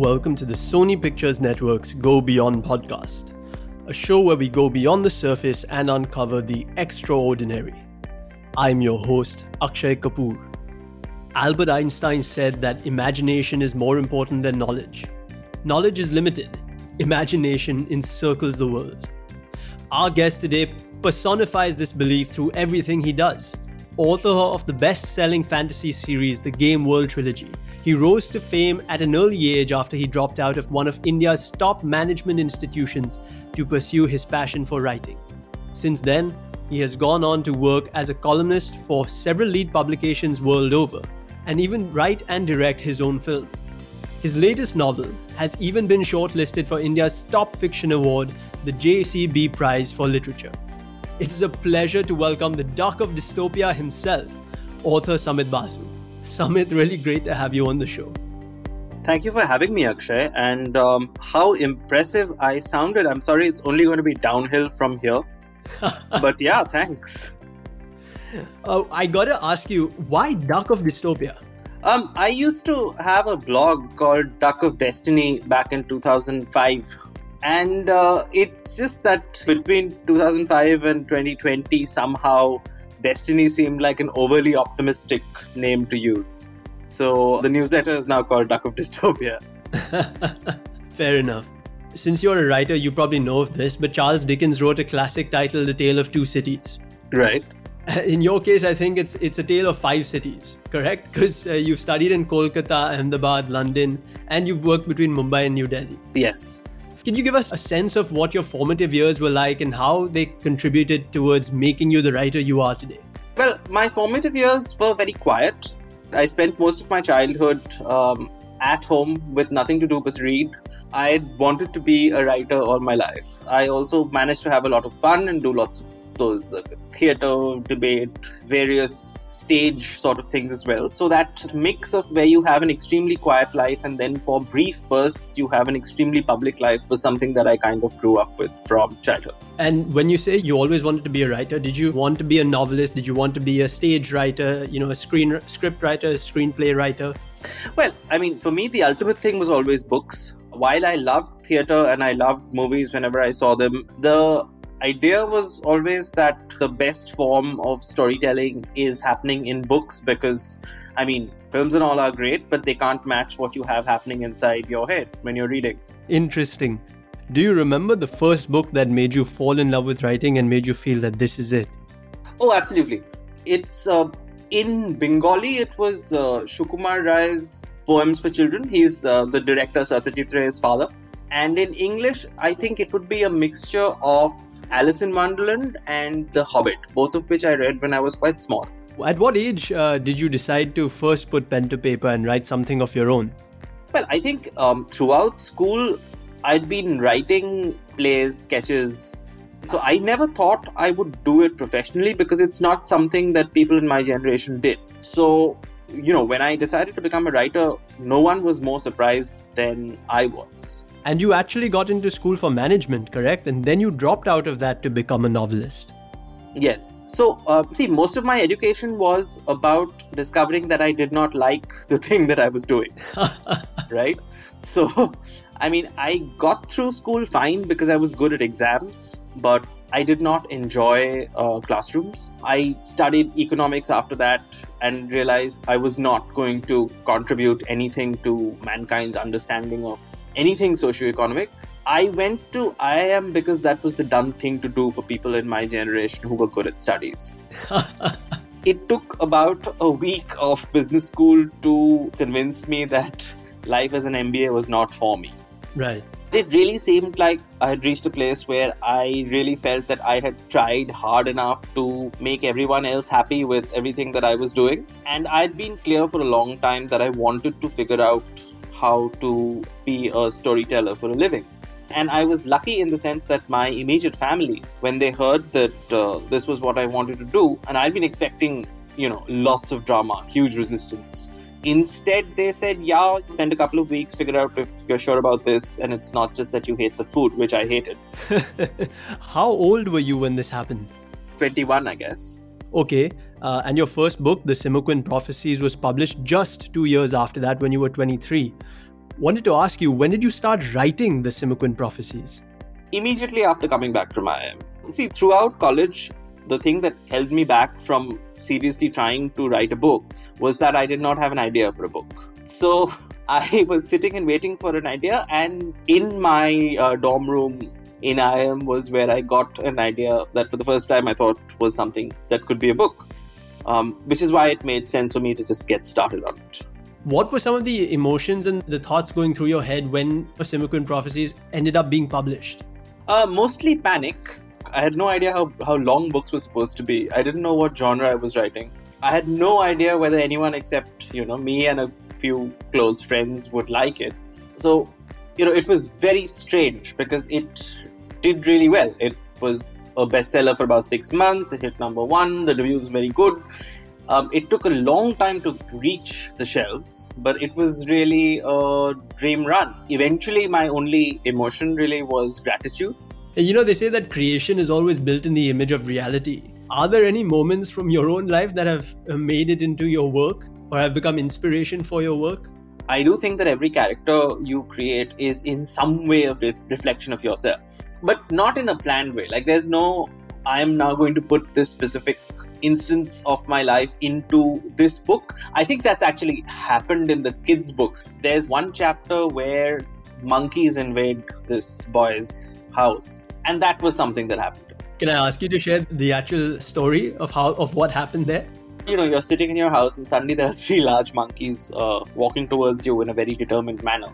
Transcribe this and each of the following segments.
Welcome to the Sony Pictures Network's Go Beyond podcast, a show where we go beyond the surface and uncover the extraordinary. I'm your host, Akshay Kapoor. Albert Einstein said that imagination is more important than knowledge. Knowledge is limited, imagination encircles the world. Our guest today personifies this belief through everything he does. Author of the best selling fantasy series, The Game World Trilogy, he rose to fame at an early age after he dropped out of one of India's top management institutions to pursue his passion for writing. Since then, he has gone on to work as a columnist for several lead publications world over, and even write and direct his own film. His latest novel has even been shortlisted for India's top fiction award, the JCB Prize for Literature. It is a pleasure to welcome the Duck of Dystopia himself, author Samit Basu. Samit, really great to have you on the show. Thank you for having me, Akshay. And um, how impressive I sounded. I'm sorry, it's only going to be downhill from here. but yeah, thanks. Uh, I gotta ask you, why Duck of Dystopia? Um, I used to have a blog called Duck of Destiny back in 2005. And uh, it's just that between 2005 and 2020, somehow Destiny seemed like an overly optimistic name to use. So the newsletter is now called Duck of Dystopia. Fair enough. Since you're a writer, you probably know of this, but Charles Dickens wrote a classic titled A Tale of Two Cities. Right. In your case, I think it's it's a tale of five cities, correct? Because uh, you've studied in Kolkata, Ahmedabad, London, and you've worked between Mumbai and New Delhi. Yes. Can you give us a sense of what your formative years were like and how they contributed towards making you the writer you are today? Well, my formative years were very quiet. I spent most of my childhood um, at home with nothing to do but read. I wanted to be a writer all my life. I also managed to have a lot of fun and do lots of those uh, theater, debate, various stage sort of things as well. So that mix of where you have an extremely quiet life and then for brief bursts you have an extremely public life was something that I kind of grew up with from childhood. And when you say you always wanted to be a writer, did you want to be a novelist? Did you want to be a stage writer, you know, a screen script writer, a screenplay writer? Well, I mean, for me, the ultimate thing was always books. While I loved theater and I loved movies whenever I saw them, the idea was always that the best form of storytelling is happening in books because I mean, films and all are great, but they can't match what you have happening inside your head when you're reading. Interesting. Do you remember the first book that made you fall in love with writing and made you feel that this is it? Oh, absolutely. It's uh, in Bengali, it was uh, Sukumar Ray's Poems for Children. He's uh, the director, Satyajit Ray's father. And in English, I think it would be a mixture of Alice in Wonderland and The Hobbit, both of which I read when I was quite small. At what age uh, did you decide to first put pen to paper and write something of your own? Well, I think um, throughout school, I'd been writing plays, sketches. So I never thought I would do it professionally because it's not something that people in my generation did. So, you know, when I decided to become a writer, no one was more surprised than I was. And you actually got into school for management, correct? And then you dropped out of that to become a novelist. Yes. So, uh, see, most of my education was about discovering that I did not like the thing that I was doing. right? So, I mean, I got through school fine because I was good at exams, but I did not enjoy uh, classrooms. I studied economics after that and realized I was not going to contribute anything to mankind's understanding of anything socioeconomic. I went to IIM because that was the dumb thing to do for people in my generation who were good at studies. it took about a week of business school to convince me that life as an MBA was not for me. Right. It really seemed like I had reached a place where I really felt that I had tried hard enough to make everyone else happy with everything that I was doing. And I'd been clear for a long time that I wanted to figure out how to be a storyteller for a living. And I was lucky in the sense that my immediate family, when they heard that uh, this was what I wanted to do, and I'd been expecting, you know, lots of drama, huge resistance. Instead, they said, yeah, spend a couple of weeks, figure out if you're sure about this, and it's not just that you hate the food, which I hated. How old were you when this happened? 21, I guess. Okay, uh, and your first book, The Simoqin Prophecies, was published just two years after that when you were 23. Wanted to ask you, when did you start writing the Simoqin prophecies? Immediately after coming back from IIM. See, throughout college, the thing that held me back from seriously trying to write a book was that I did not have an idea for a book. So I was sitting and waiting for an idea, and in my uh, dorm room in IIM was where I got an idea that for the first time I thought was something that could be a book, um, which is why it made sense for me to just get started on it. What were some of the emotions and the thoughts going through your head when Simoqin Prophecies ended up being published? Uh, mostly panic. I had no idea how, how long books were supposed to be. I didn't know what genre I was writing. I had no idea whether anyone except, you know, me and a few close friends would like it. So, you know, it was very strange because it did really well. It was a bestseller for about six months. It hit number one. The reviews were very good. Um, it took a long time to reach the shelves, but it was really a dream run. Eventually, my only emotion really was gratitude. You know, they say that creation is always built in the image of reality. Are there any moments from your own life that have uh, made it into your work or have become inspiration for your work? I do think that every character you create is in some way a re- reflection of yourself, but not in a planned way. Like, there's no, I am now going to put this specific instance of my life into this book. I think that's actually happened in the kids' books. There's one chapter where monkeys invade this boy's house, and that was something that happened. Can I ask you to share the actual story of how of what happened there? You know, you're sitting in your house, and suddenly there are three large monkeys uh, walking towards you in a very determined manner.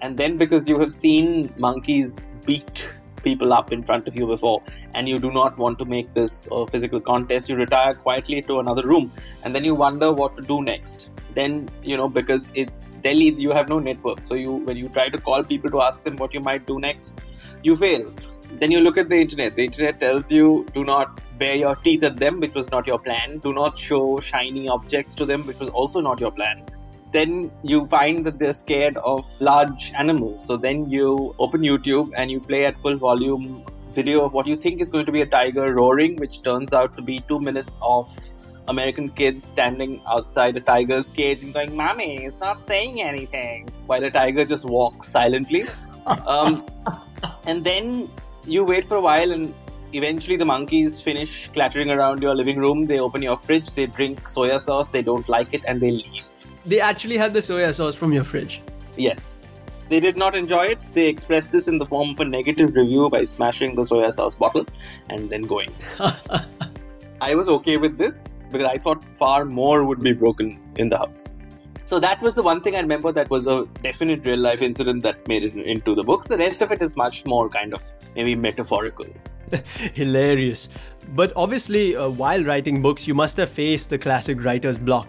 And then, because you have seen monkeys beat people up in front of you before and you do not want to make this a physical contest. You retire quietly to another room and then you wonder what to do next. Then you know because it's delhi you have no network. So you when you try to call people to ask them what you might do next you fail. Then you look at the internet. The internet tells you do not bare your teeth at them which was not your plan. Do not show shiny objects to them which was also not your plan then you find that they're scared of large animals. So then you open YouTube and you play at full volume video of what you think is going to be a tiger roaring, which turns out to be two minutes of American kids standing outside a tiger's cage and going, Mommy, it's not saying anything, while the tiger just walks silently. um, and then you wait for a while and eventually the monkeys finish clattering around your living room. They open your fridge, they drink soya sauce, they don't like it, and they leave. They actually had the soya sauce from your fridge. Yes. They did not enjoy it. They expressed this in the form of a negative review by smashing the soya sauce bottle and then going. I was okay with this because I thought far more would be broken in the house. So that was the one thing I remember that was a definite real life incident that made it into the books. The rest of it is much more kind of maybe metaphorical. Hilarious. But obviously, uh, while writing books, you must have faced the classic writer's block.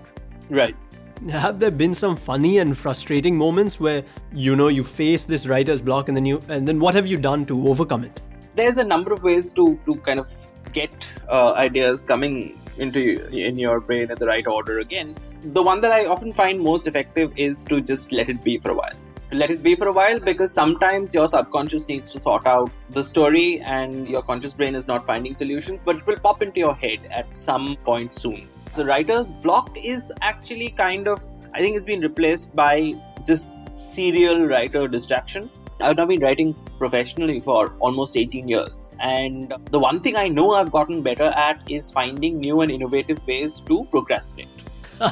Right have there been some funny and frustrating moments where you know you face this writer's block and then you and then what have you done to overcome it? There's a number of ways to to kind of get uh, ideas coming into in your brain in the right order again. The one that i often find most effective is to just let it be for a while. Let it be for a while because sometimes your subconscious needs to sort out the story and your conscious brain is not finding solutions but it will pop into your head at some point soon the writer's block is actually kind of, I think it's been replaced by just serial writer distraction. I've now been writing professionally for almost 18 years. And the one thing I know I've gotten better at is finding new and innovative ways to procrastinate.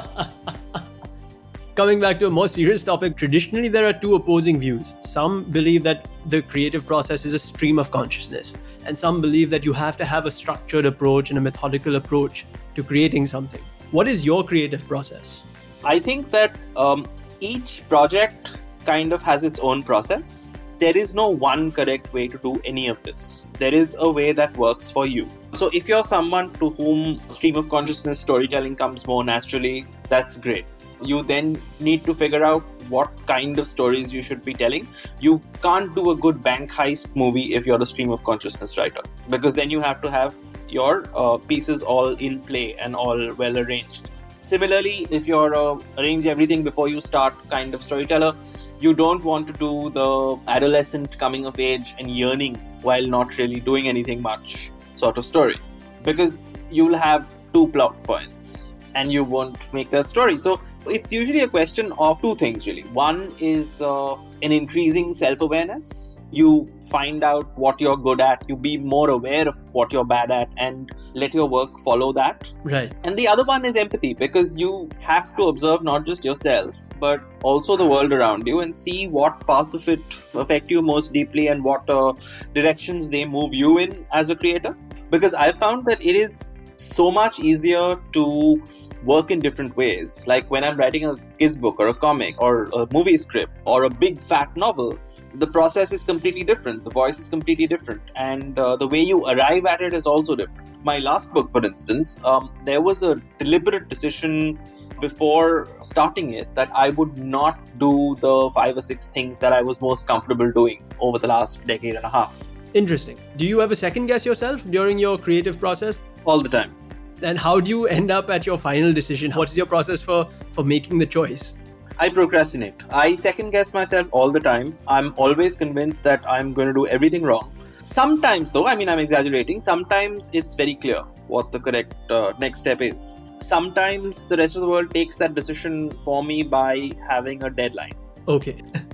Coming back to a more serious topic, traditionally there are two opposing views. Some believe that the creative process is a stream of consciousness, and some believe that you have to have a structured approach and a methodical approach to creating something. What is your creative process? I think that um, each project kind of has its own process. There is no one correct way to do any of this. There is a way that works for you. So, if you're someone to whom stream of consciousness storytelling comes more naturally, that's great. You then need to figure out what kind of stories you should be telling. You can't do a good bank heist movie if you're a stream of consciousness writer because then you have to have your uh, pieces all in play and all well arranged. Similarly, if you're uh, arrange everything before you start kind of storyteller, you don't want to do the adolescent coming of age and yearning while not really doing anything much sort of story because you'll have two plot points and you won't make that story. So it's usually a question of two things, really. One is uh, an increasing self awareness. You find out what you're good at, you be more aware of what you're bad at, and let your work follow that. Right. And the other one is empathy because you have to observe not just yourself, but also the world around you and see what parts of it affect you most deeply and what uh, directions they move you in as a creator. Because I found that it is so much easier to work in different ways. Like when I'm writing a kids book or a comic or a movie script or a big fat novel, the process is completely different. The voice is completely different, and uh, the way you arrive at it is also different. My last book, for instance, um, there was a deliberate decision before starting it that I would not do the five or six things that I was most comfortable doing over the last decade and a half. Interesting. Do you ever second guess yourself during your creative process? All the time. And how do you end up at your final decision? What is your process for for making the choice? I procrastinate. I second guess myself all the time. I'm always convinced that I'm going to do everything wrong. Sometimes, though, I mean, I'm exaggerating. Sometimes it's very clear what the correct uh, next step is. Sometimes the rest of the world takes that decision for me by having a deadline. Okay.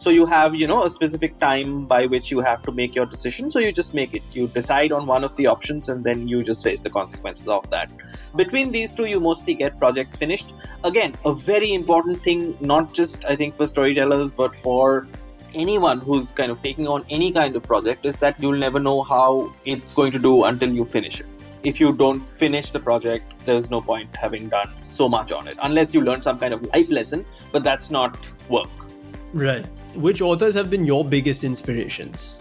So you have, you know, a specific time by which you have to make your decision. So you just make it. You decide on one of the options and then you just face the consequences of that. Between these two, you mostly get projects finished. Again, a very important thing, not just I think for storytellers, but for anyone who's kind of taking on any kind of project is that you'll never know how it's going to do until you finish it. If you don't finish the project, there's no point having done so much on it unless you learn some kind of life lesson, but that's not work. Right. Which authors have been your biggest inspirations?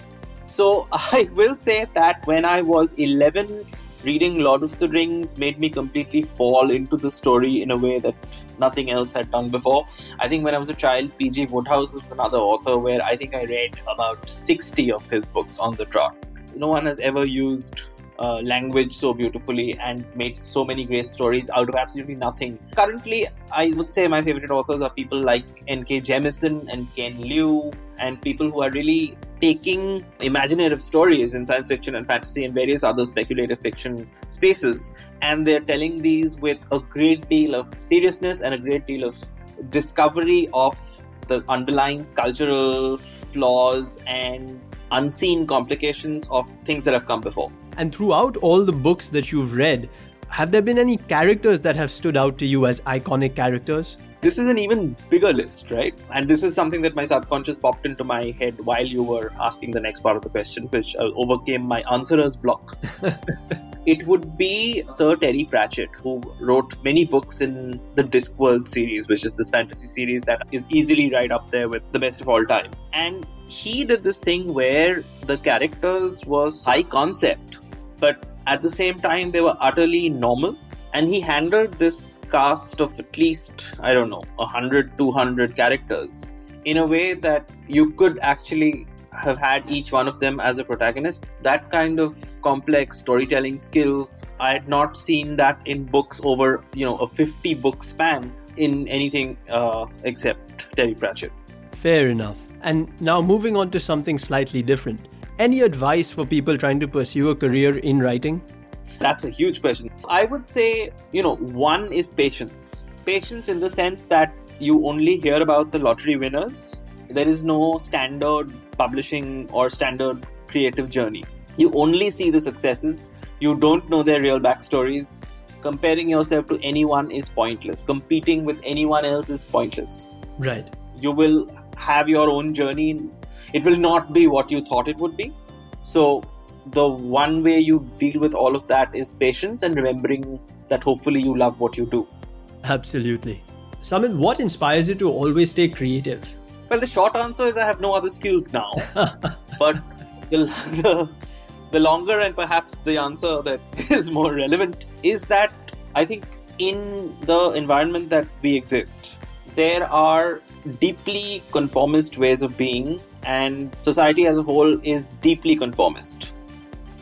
So I will say that when I was 11, reading Lord of the Rings made me completely fall into the story in a way that nothing else had done before. I think when I was a child, P.G. Wodehouse was another author where I think I read about 60 of his books on the trot. No one has ever used uh, language so beautifully and made so many great stories out of absolutely nothing. Currently, I would say my favorite authors are people like N.K. Jemisin and Ken Liu, and people who are really taking imaginative stories in science fiction and fantasy and various other speculative fiction spaces, and they're telling these with a great deal of seriousness and a great deal of discovery of the underlying cultural flaws and unseen complications of things that have come before. And throughout all the books that you've read, have there been any characters that have stood out to you as iconic characters? This is an even bigger list, right? And this is something that my subconscious popped into my head while you were asking the next part of the question, which uh, overcame my answerer's block. it would be Sir Terry Pratchett, who wrote many books in the Discworld series, which is this fantasy series that is easily right up there with the best of all time. And he did this thing where the characters was high concept, but at the same time they were utterly normal. And he handled this cast of at least, I don't know, 100, 200 characters in a way that you could actually have had each one of them as a protagonist. That kind of complex storytelling skill, I had not seen that in books over, you know, a 50 book span in anything uh, except Terry Pratchett. Fair enough. And now moving on to something slightly different. Any advice for people trying to pursue a career in writing? That's a huge question. I would say, you know, one is patience. Patience in the sense that you only hear about the lottery winners. There is no standard publishing or standard creative journey. You only see the successes, you don't know their real backstories. Comparing yourself to anyone is pointless. Competing with anyone else is pointless. Right. You will have your own journey. It will not be what you thought it would be. So, the one way you deal with all of that is patience and remembering that hopefully you love what you do. Absolutely. Samit, what inspires you to always stay creative? Well, the short answer is I have no other skills now. but the, the, the longer and perhaps the answer that is more relevant is that I think in the environment that we exist, there are deeply conformist ways of being, and society as a whole is deeply conformist.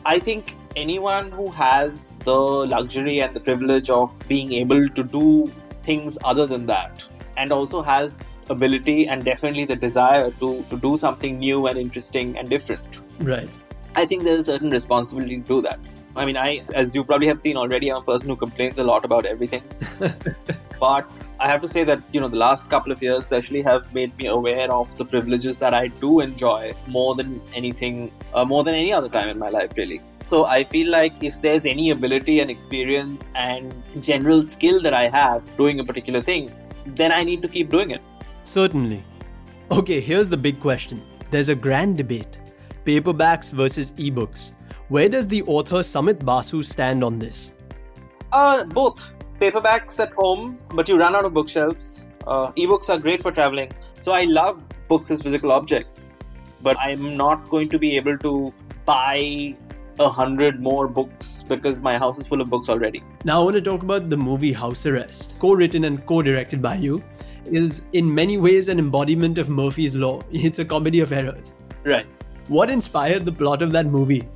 I think anyone who has the luxury and the privilege of being able to do things other than that, and also has ability and definitely the desire to, to do something new and interesting and different. Right. I think there's a certain responsibility to do that. I mean, I, as you probably have seen already, I'm a person who complains a lot about everything. but I have to say that, you know, the last couple of years especially have made me aware of the privileges that I do enjoy more than anything, uh, more than any other time in my life, really. So I feel like if there's any ability and experience and general skill that I have doing a particular thing, then I need to keep doing it. Certainly. Okay, here's the big question. There's a grand debate paperbacks versus ebooks. Where does the author Samit Basu stand on this? Uh, both. Paperbacks at home, but you run out of bookshelves. Uh, ebooks are great for traveling. So I love books as physical objects, but I'm not going to be able to buy a hundred more books because my house is full of books already. Now I want to talk about the movie House Arrest, co-written and co-directed by you, is in many ways an embodiment of Murphy's Law. It's a comedy of errors. Right. What inspired the plot of that movie?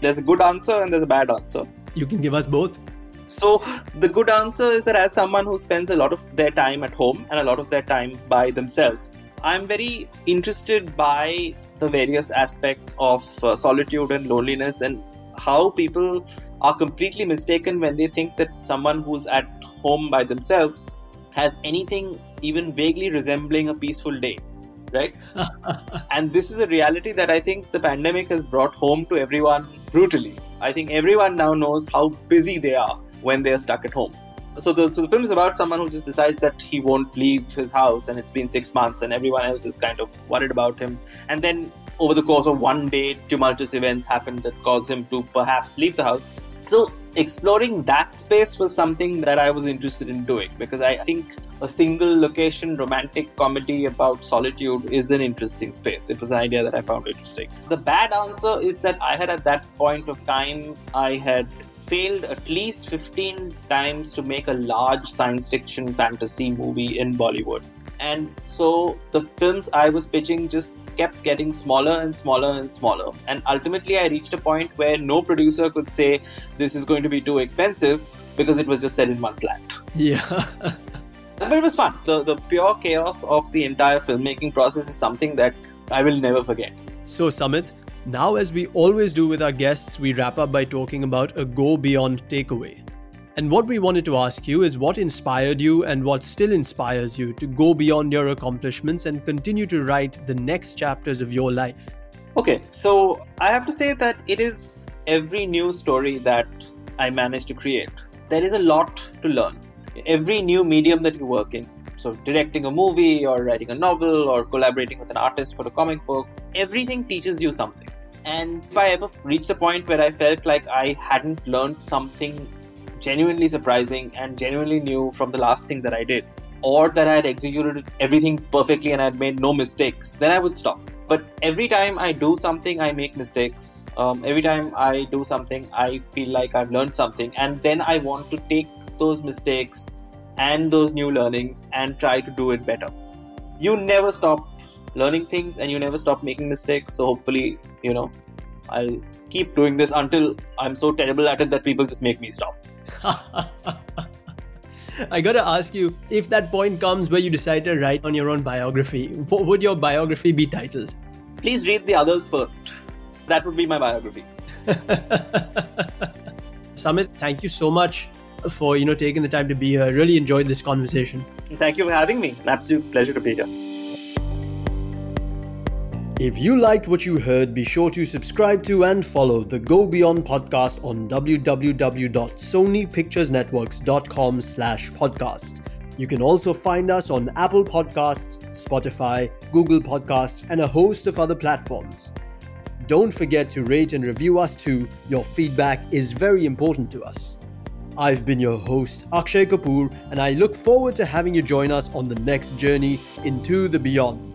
There's a good answer and there's a bad answer. You can give us both. So, the good answer is that as someone who spends a lot of their time at home and a lot of their time by themselves, I'm very interested by the various aspects of uh, solitude and loneliness and how people are completely mistaken when they think that someone who's at home by themselves has anything even vaguely resembling a peaceful day right? and this is a reality that I think the pandemic has brought home to everyone brutally. I think everyone now knows how busy they are when they are stuck at home. So the, so the film is about someone who just decides that he won't leave his house and it's been six months and everyone else is kind of worried about him. And then over the course of one day, tumultuous events happen that cause him to perhaps leave the house. So exploring that space was something that I was interested in doing because I think a single location romantic comedy about solitude is an interesting space. It was an idea that I found interesting. The bad answer is that I had at that point of time, I had failed at least 15 times to make a large science fiction fantasy movie in Bollywood. And so the films I was pitching just kept getting smaller and smaller and smaller. And ultimately, I reached a point where no producer could say this is going to be too expensive because it was just set in one flat. Yeah. but it was fun. The, the pure chaos of the entire filmmaking process is something that I will never forget. So, Samit, now as we always do with our guests, we wrap up by talking about a go beyond takeaway. And what we wanted to ask you is what inspired you and what still inspires you to go beyond your accomplishments and continue to write the next chapters of your life? Okay, so I have to say that it is every new story that I manage to create. There is a lot to learn. Every new medium that you work in, so directing a movie or writing a novel or collaborating with an artist for a comic book, everything teaches you something. And if I ever reached a point where I felt like I hadn't learned something genuinely surprising and genuinely new from the last thing that I did, or that I had executed everything perfectly and I had made no mistakes, then I would stop. But every time I do something, I make mistakes. Um, every time I do something, I feel like I've learned something, and then I want to take those mistakes and those new learnings and try to do it better. You never stop learning things and you never stop making mistakes. So hopefully, you know, I'll keep doing this until I'm so terrible at it that people just make me stop. I gotta ask you if that point comes where you decide to write on your own biography, what would your biography be titled? Please read the others first. That would be my biography. Samit, thank you so much for you know taking the time to be here. Really enjoyed this conversation. Thank you for having me. An absolute pleasure to be here. If you liked what you heard, be sure to subscribe to and follow the Go Beyond podcast on www.sonypicturesnetworks.com slash podcast. You can also find us on Apple Podcasts, Spotify, Google Podcasts, and a host of other platforms. Don't forget to rate and review us too. Your feedback is very important to us. I've been your host, Akshay Kapoor, and I look forward to having you join us on the next journey into the beyond.